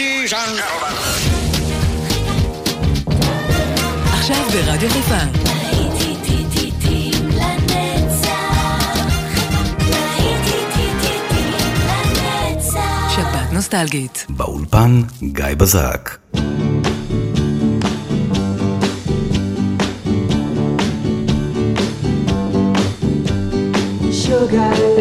ladies and gentlemen. עכשיו ברדיו חיפה. שפעת נוסטלגית. באולפן גיא בזרק. Sugar.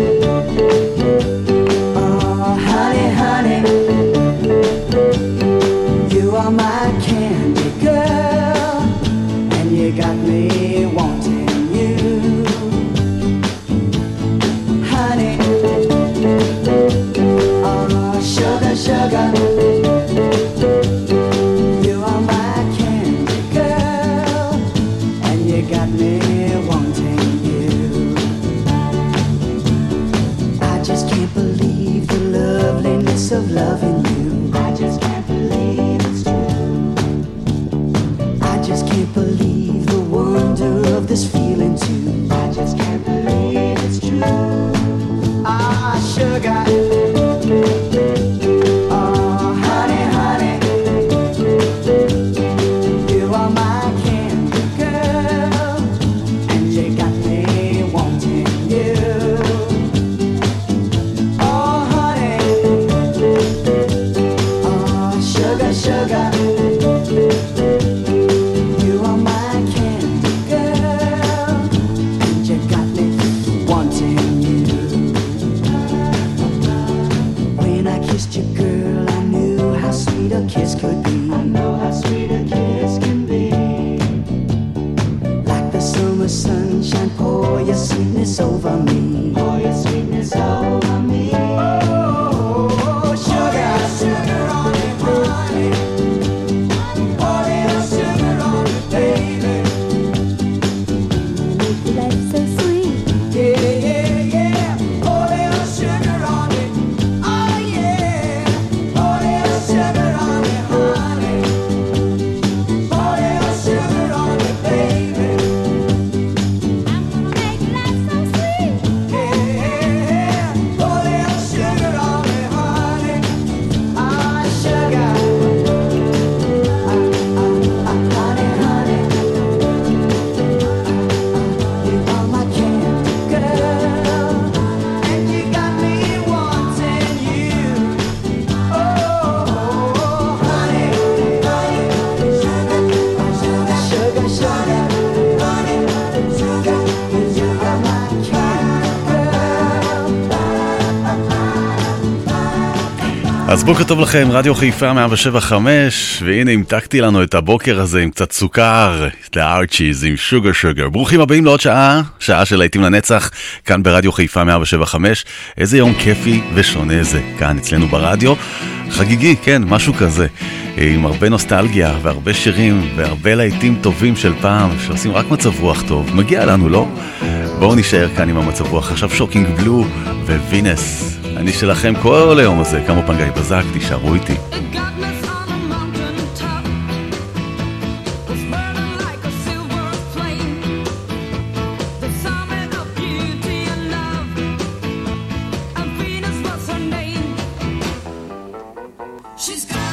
sunshine, pour your sweetness over me. Pour your sweetness over me. בוקר טוב לכם, רדיו חיפה 175, והנה המתקתי לנו את הבוקר הזה עם קצת סוכר, את הארצ'יז עם שוגר שוגר. ברוכים הבאים לעוד שעה, שעה של להיטים לנצח, כאן ברדיו חיפה 175. איזה יום כיפי ושונה זה, כאן אצלנו ברדיו. חגיגי, כן, משהו כזה. אה, עם הרבה נוסטלגיה והרבה שירים והרבה להיטים טובים של פעם, שעושים רק מצב רוח טוב. מגיע לנו, לא? בואו נישאר כאן עם המצב רוח. עכשיו שוקינג בלו ווינס. אני שלכם כל היום הזה, כמה פנגאי בזק, תישארו איתי. She's gone.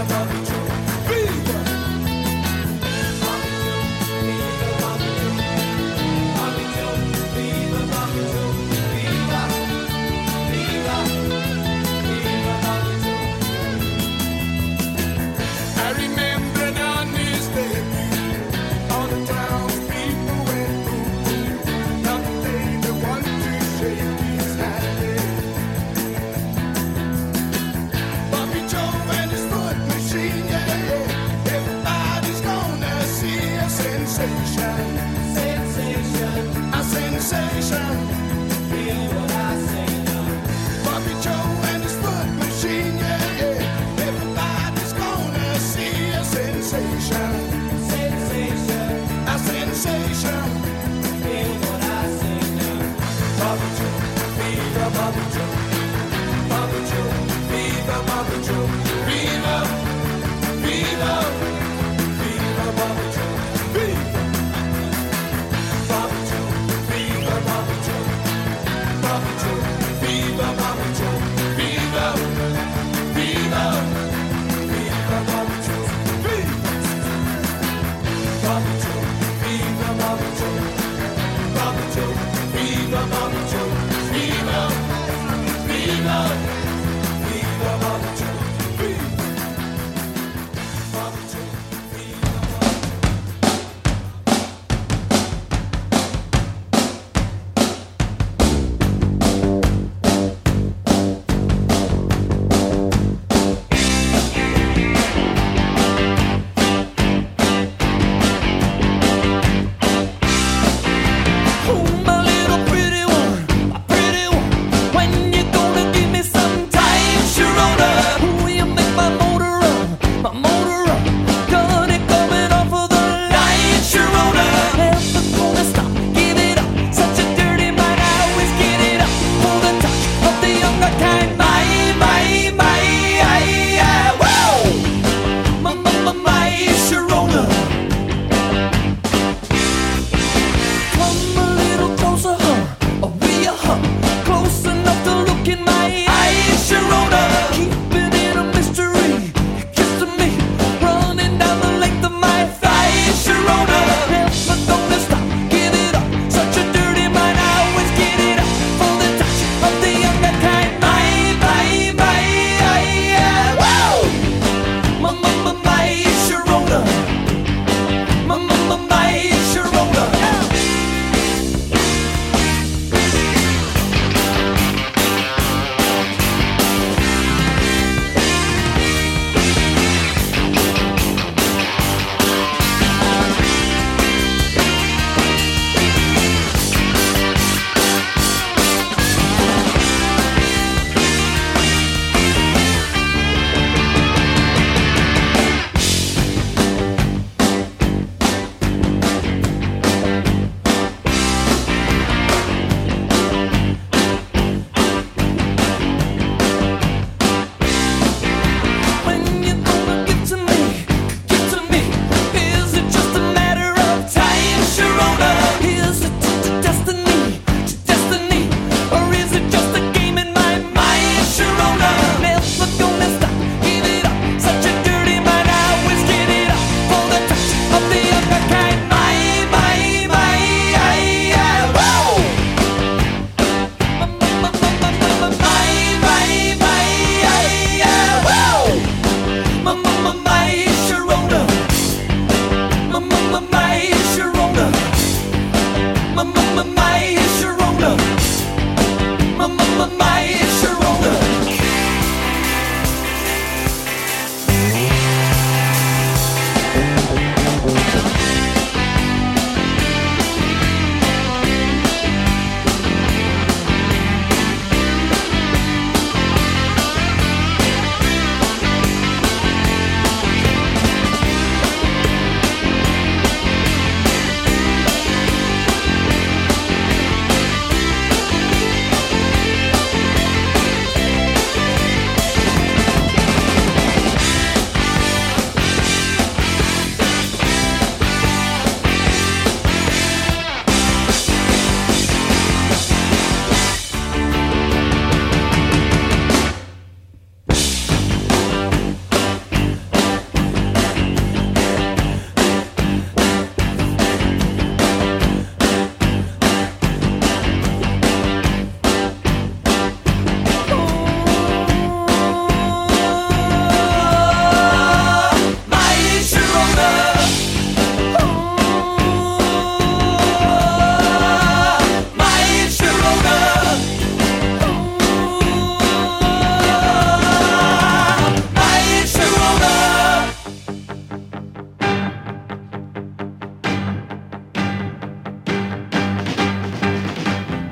Come on.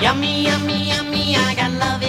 Yummy, yummy, yummy, I got love.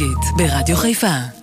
חגית, ברדיו חיפה.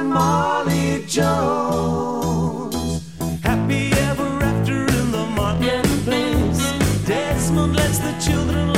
and Molly Jones. Happy ever after in the marketplace. Desmond lets the children.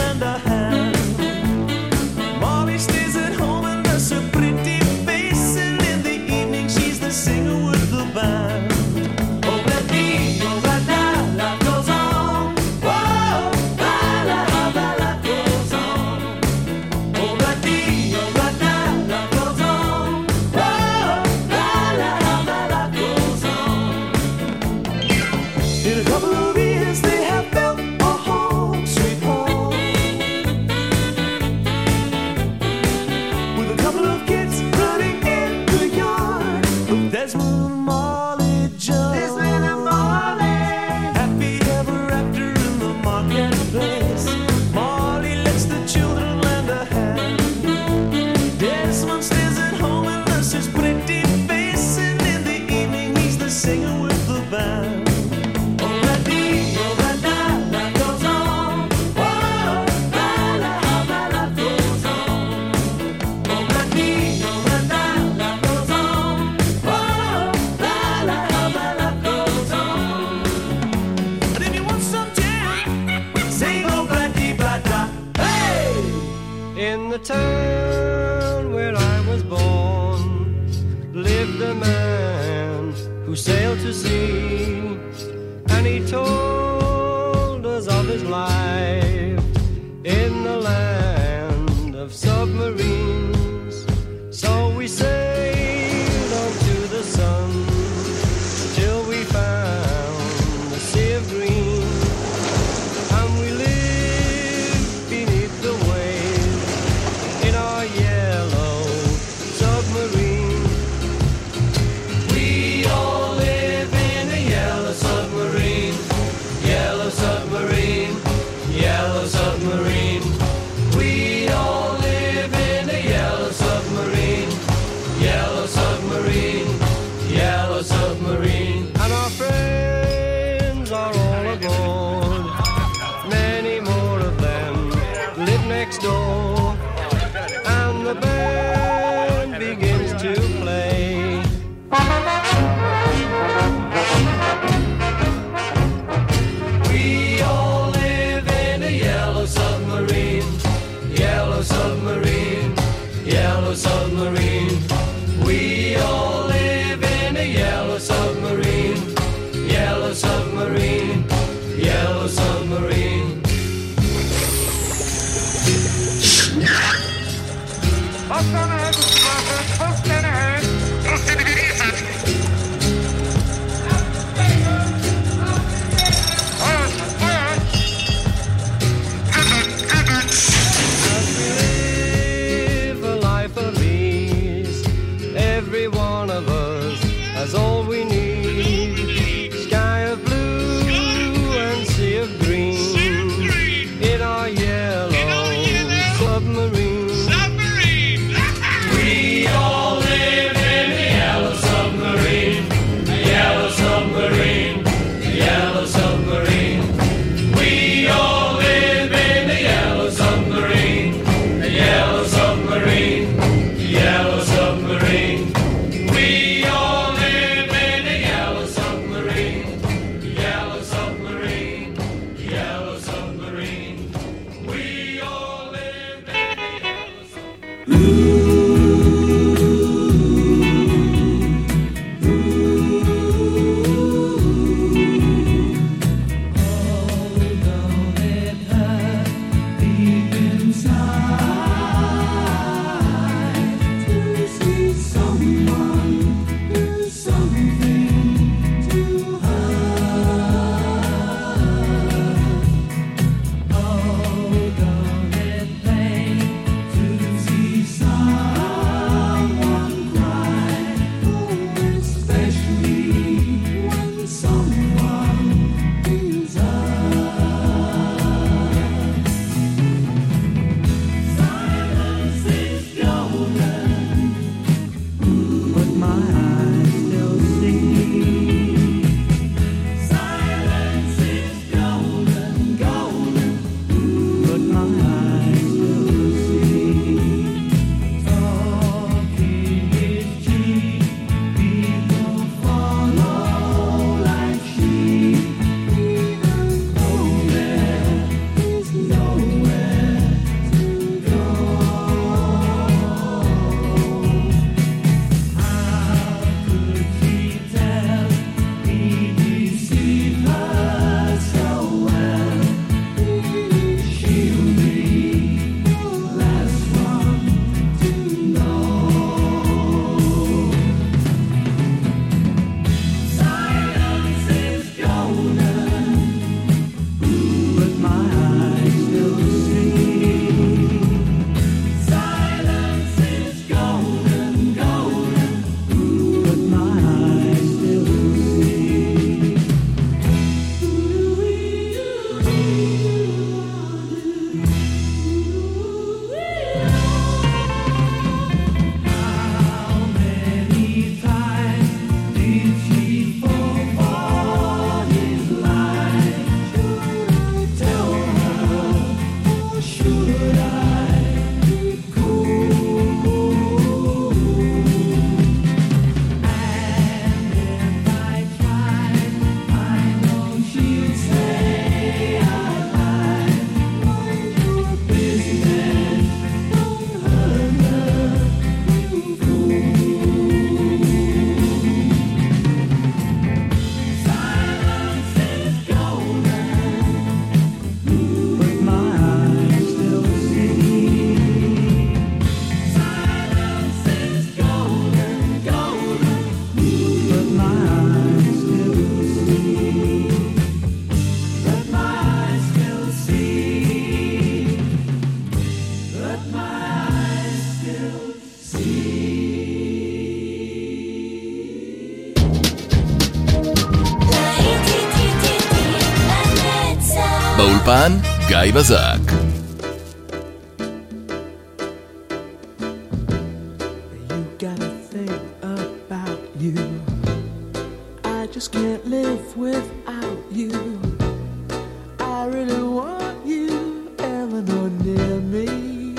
Me.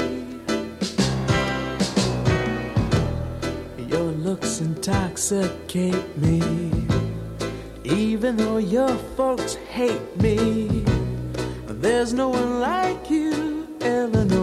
Your looks intoxicate me. Even though your folks hate me, there's no one like you, Eleanor,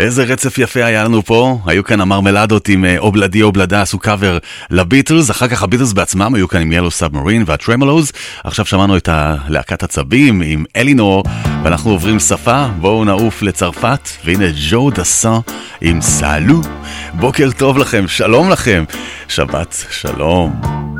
איזה רצף יפה היה לנו פה, היו כאן המרמלדות עם אה, אובלדי אובלדה עשו קאבר לביטלס, אחר כך הביטלס בעצמם היו כאן עם ילו סאבמרין והטרמלוז, עכשיו שמענו את להקת הצבים עם אלינור, ואנחנו עוברים שפה, בואו נעוף לצרפת, והנה ג'ו דסן עם סאלו, בוקר טוב לכם, שלום לכם, שבת שלום.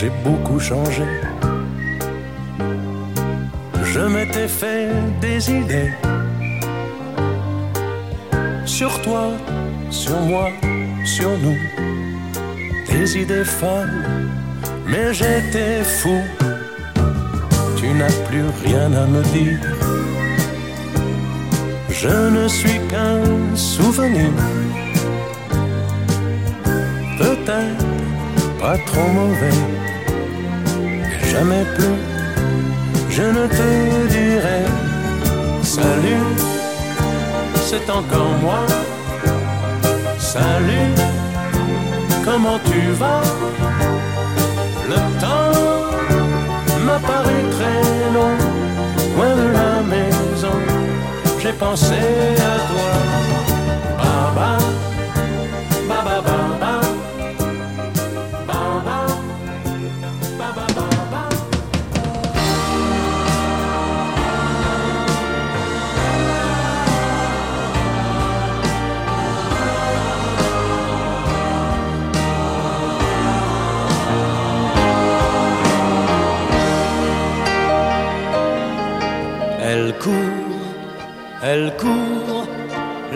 j'ai beaucoup changé. Je m'étais fait des idées. Sur toi, sur moi, sur nous. Des idées folles, mais j'étais fou. Tu n'as plus rien à me dire. Je ne suis qu'un souvenir. Peut-être pas trop mauvais. Jamais plus, je ne te dirai salut. C'est encore moi. Salut, comment tu vas? Le temps m'apparaît très long, loin de la maison. J'ai pensé à toi.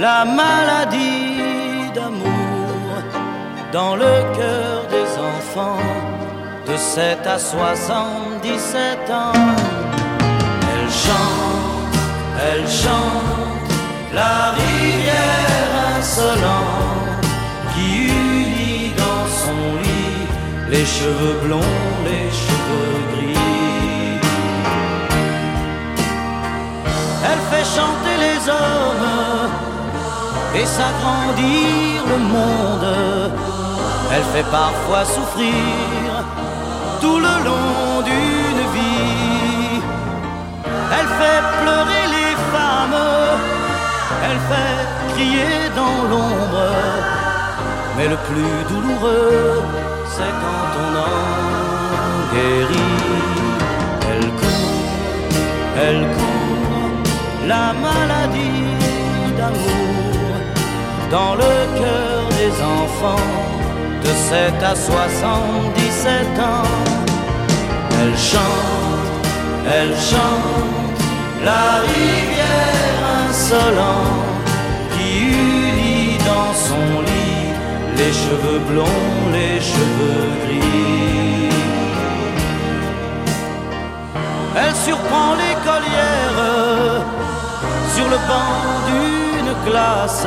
La maladie d'amour dans le cœur des enfants de 7 à 77 ans. Elle chante, elle chante, la rivière insolente qui unit dans son lit les cheveux blonds, les cheveux gris. Elle fait chanter les hommes et s'agrandir le monde. Elle fait parfois souffrir tout le long d'une vie. Elle fait pleurer les femmes, elle fait crier dans l'ombre. Mais le plus douloureux, c'est quand on en guérit. Elle court, elle court, la maladie d'amour dans le cœur des enfants de 7 à 77 ans. Elle chante, elle chante, la rivière insolente qui unit dans son lit les cheveux blonds, les cheveux gris. Elle surprend l'écolière sur le banc d'une classe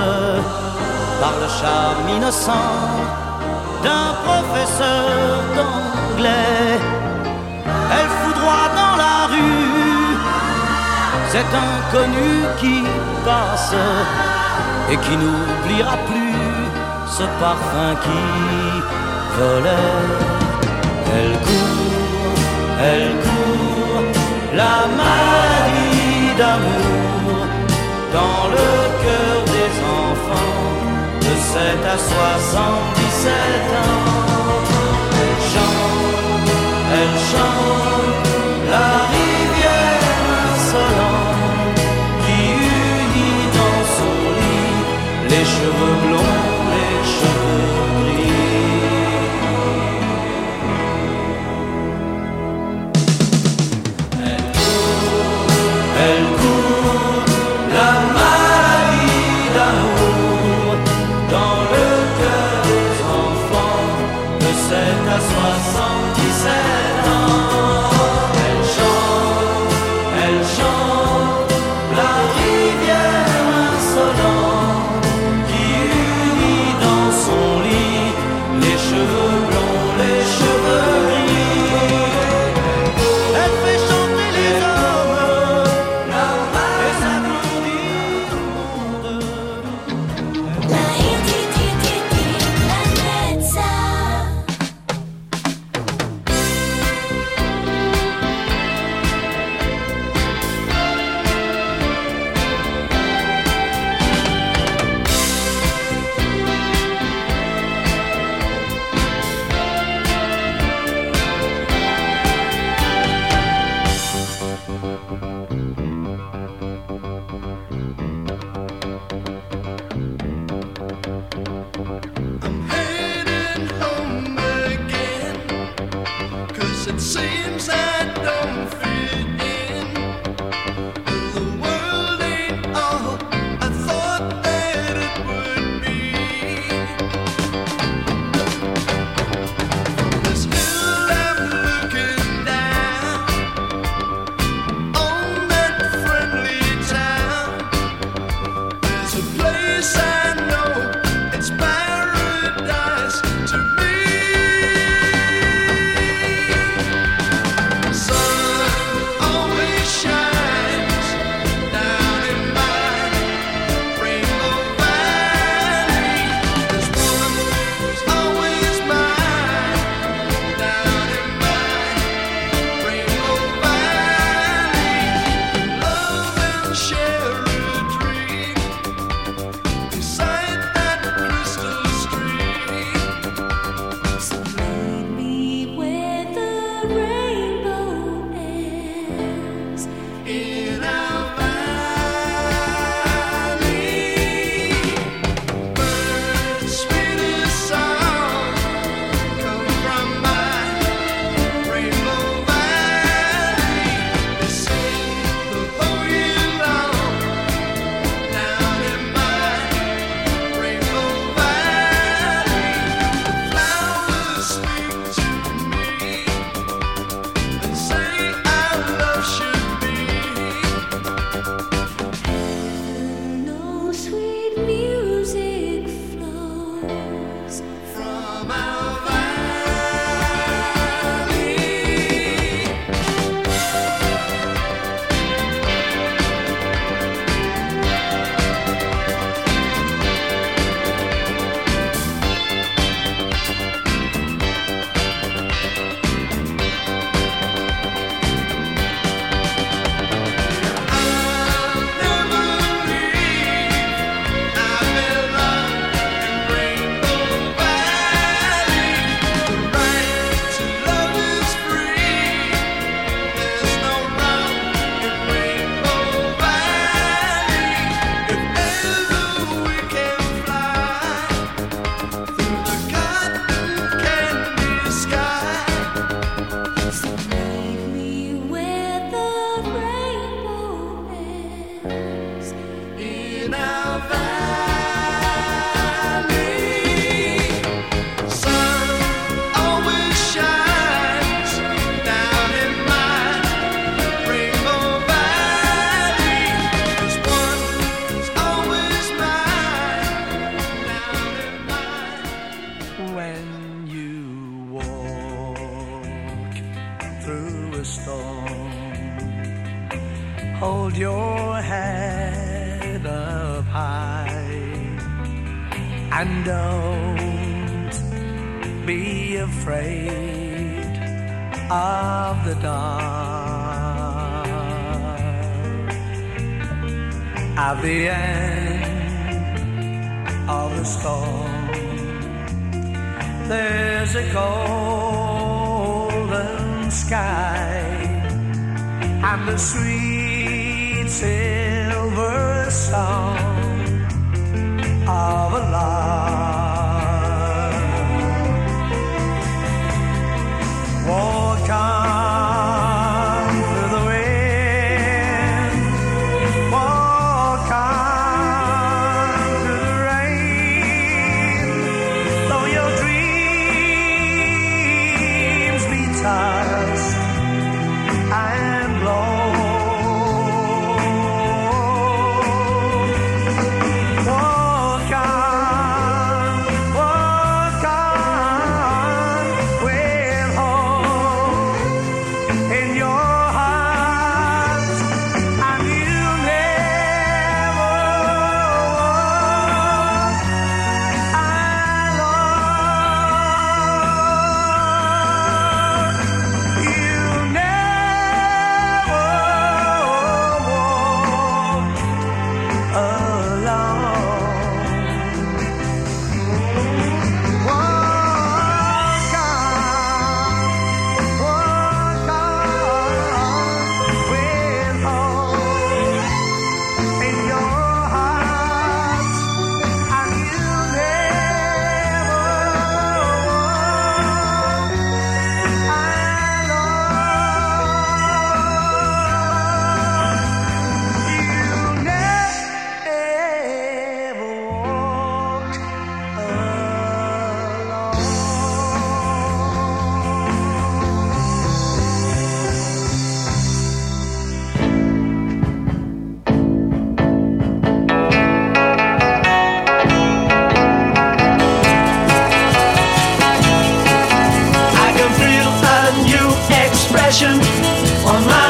par le charme innocent d'un professeur d'anglais. Elle foudroie dans la rue cet inconnu qui passe et qui n'oubliera plus ce parfum qui volait. Elle court, elle court, la maladie d'amour dans le cœur 7 à 77 ans. Elle chante, elle chante, la rivière insolente qui unit dans son lit les cheveux blonds, expression on my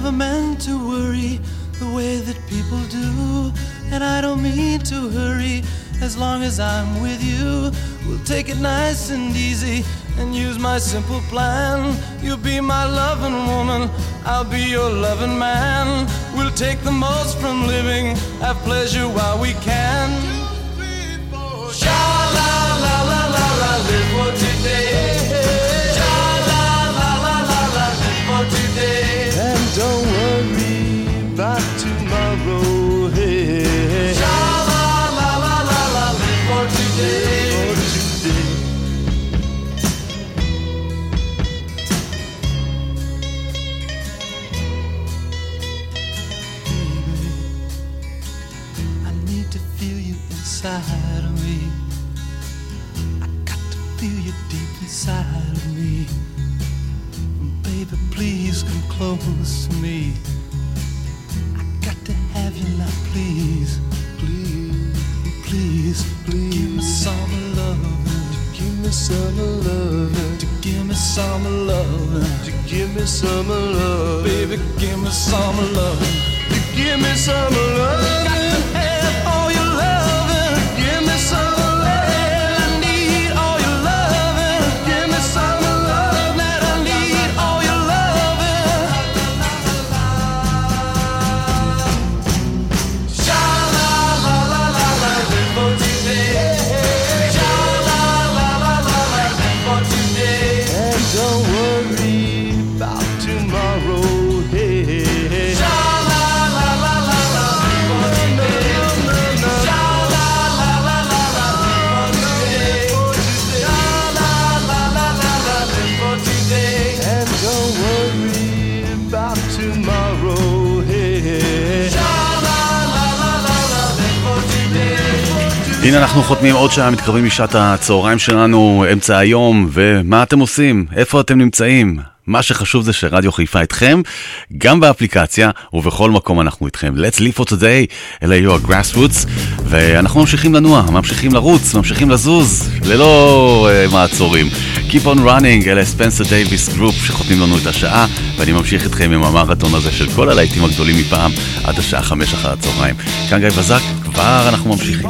never meant to worry the way that people do. And I don't mean to hurry as long as I'm with you. We'll take it nice and easy and use my simple plan. You'll be my loving woman, I'll be your loving man. We'll take the most from living, have pleasure while we can. Sha la la la la la, live for today. Close to me. I got to have you now, please. Please, please, please. Give me some love. Give me some love. To give me some love. To give me some love. Baby, give me some love. To give me some love. הנה אנחנו חותמים עוד שעה, מתקרבים לשעת הצהריים שלנו, אמצע היום, ומה אתם עושים? איפה אתם נמצאים? מה שחשוב זה שרדיו חיפה איתכם, גם באפליקציה ובכל מקום אנחנו איתכם. Let's live for today, אלה היו הגראסרoots, ואנחנו ממשיכים לנוע, ממשיכים לרוץ, ממשיכים לזוז, ללא uh, מעצורים. Keep on running, אלה ספנסר דייוויס גרופ שחותמים לנו את השעה, ואני ממשיך איתכם עם המרתון הזה של כל הלהיטים הגדולים מפעם, עד השעה חמש אחר הצהריים. כאן גיא בזק, כבר אנחנו ממשיכים.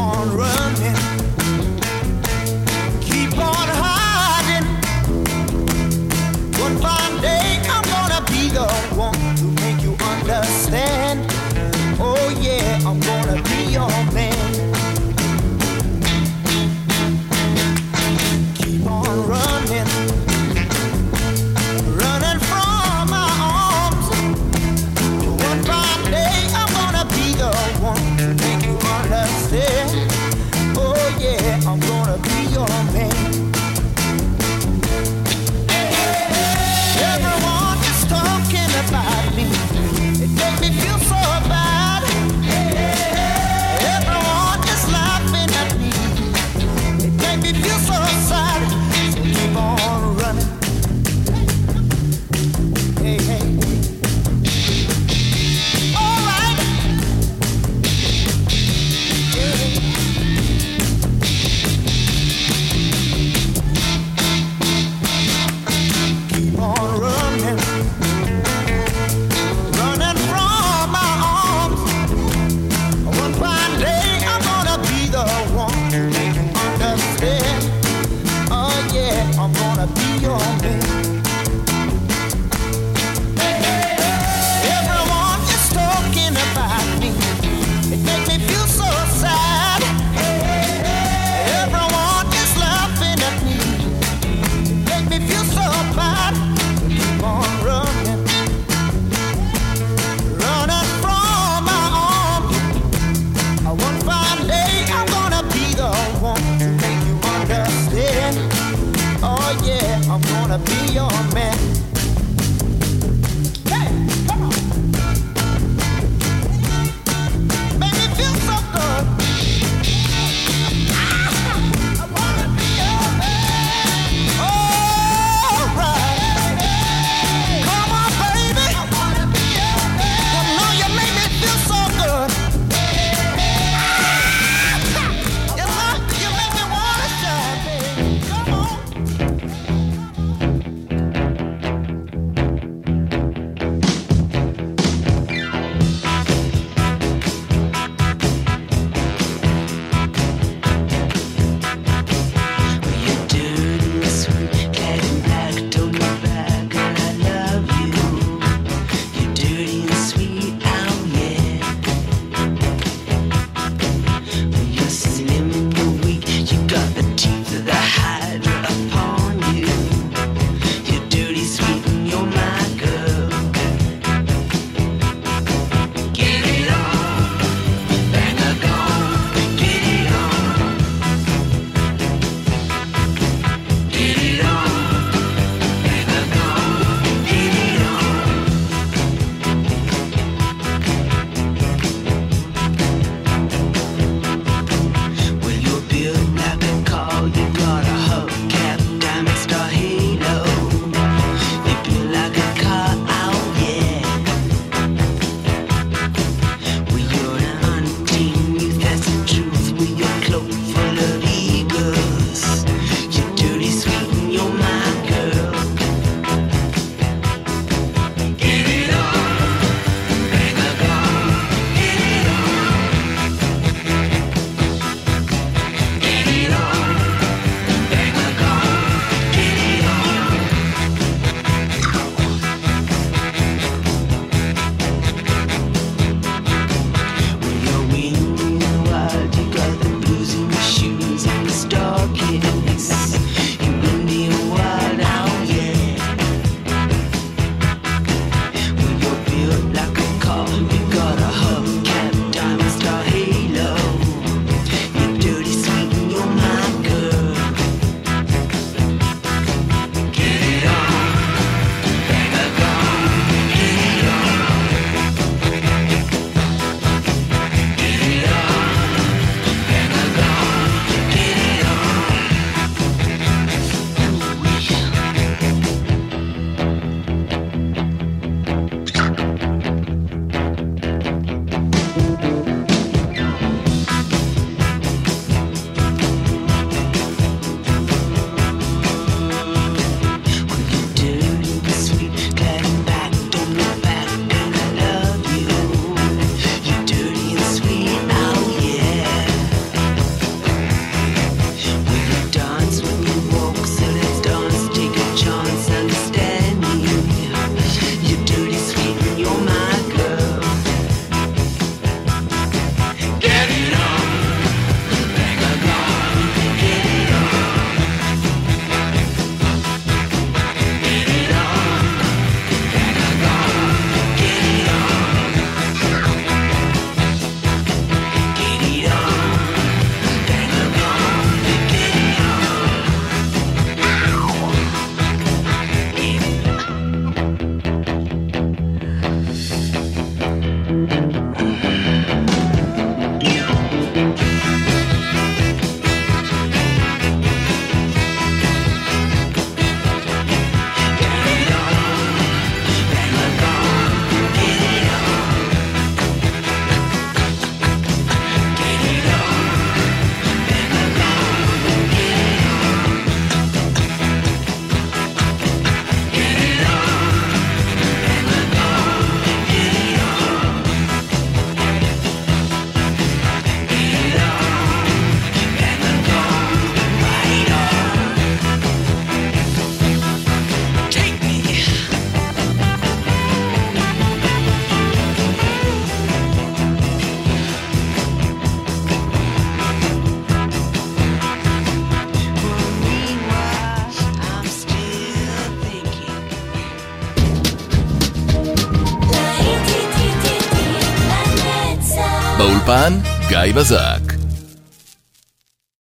באולפן גיא בזק.